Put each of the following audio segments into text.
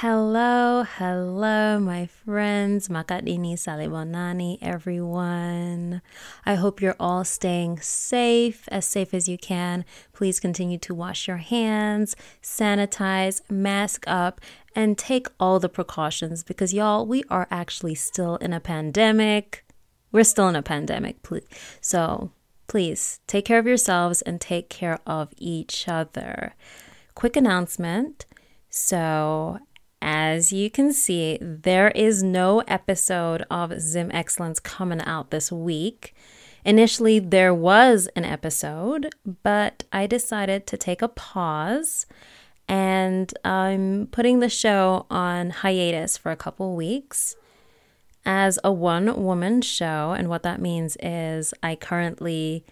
Hello, hello, my friends. Makadini salibonani, everyone. I hope you're all staying safe, as safe as you can. Please continue to wash your hands, sanitize, mask up, and take all the precautions because, y'all, we are actually still in a pandemic. We're still in a pandemic, please. So please take care of yourselves and take care of each other. Quick announcement. So, as you can see, there is no episode of Zim Excellence coming out this week. Initially, there was an episode, but I decided to take a pause and I'm putting the show on hiatus for a couple weeks as a one woman show. And what that means is I currently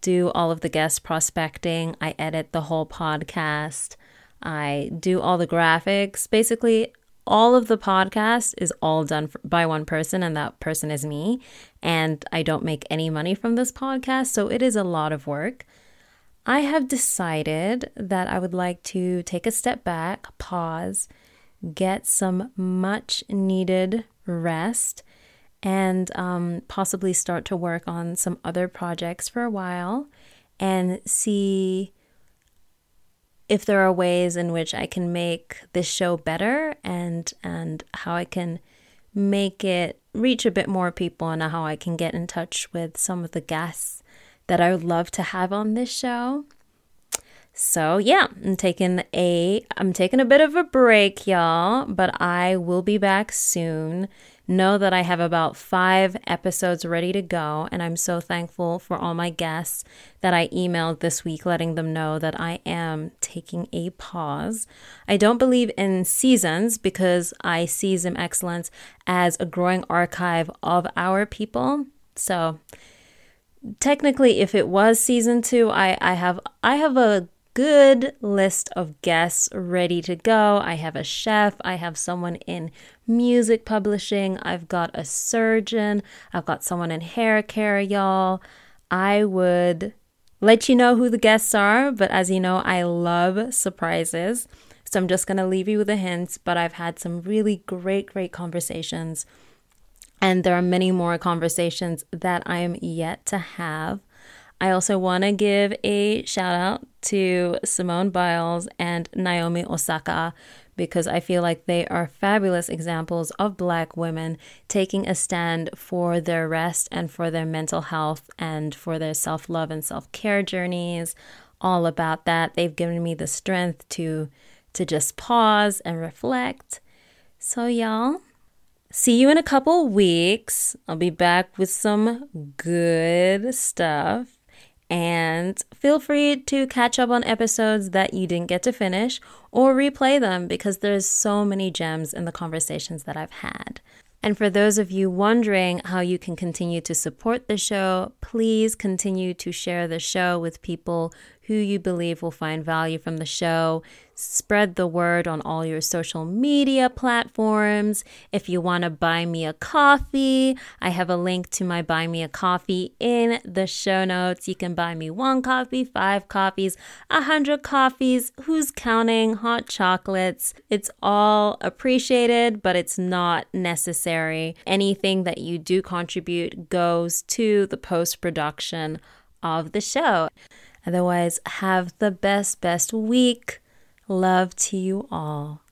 do all of the guest prospecting, I edit the whole podcast. I do all the graphics. Basically, all of the podcast is all done for, by one person, and that person is me. And I don't make any money from this podcast, so it is a lot of work. I have decided that I would like to take a step back, pause, get some much needed rest, and um, possibly start to work on some other projects for a while and see if there are ways in which I can make this show better and and how I can make it reach a bit more people and how I can get in touch with some of the guests that I would love to have on this show. So, yeah, I'm taking a I'm taking a bit of a break, y'all, but I will be back soon know that I have about five episodes ready to go. And I'm so thankful for all my guests that I emailed this week, letting them know that I am taking a pause. I don't believe in seasons because I see Zim Excellence as a growing archive of our people. So, technically if it was season 2 I I have I have a good list of guests ready to go. I have a chef, I have someone in music publishing, I've got a surgeon, I've got someone in hair care, y'all. I would let you know who the guests are, but as you know, I love surprises. So I'm just going to leave you with a hint, but I've had some really great, great conversations. And there are many more conversations that I am yet to have. I also want to give a shout out to Simone Biles and Naomi Osaka because I feel like they are fabulous examples of Black women taking a stand for their rest and for their mental health and for their self love and self care journeys. All about that. They've given me the strength to to just pause and reflect. So y'all, see you in a couple weeks. I'll be back with some good stuff. And feel free to catch up on episodes that you didn't get to finish or replay them because there's so many gems in the conversations that I've had. And for those of you wondering how you can continue to support the show, please continue to share the show with people who you believe will find value from the show. Spread the word on all your social media platforms. If you want to buy me a coffee, I have a link to my Buy Me a Coffee in the show notes. You can buy me one coffee, five coffees, a hundred coffees. Who's counting? Hot chocolates. It's all appreciated, but it's not necessary. Anything that you do contribute goes to the post production of the show. Otherwise, have the best, best week. Love to you all.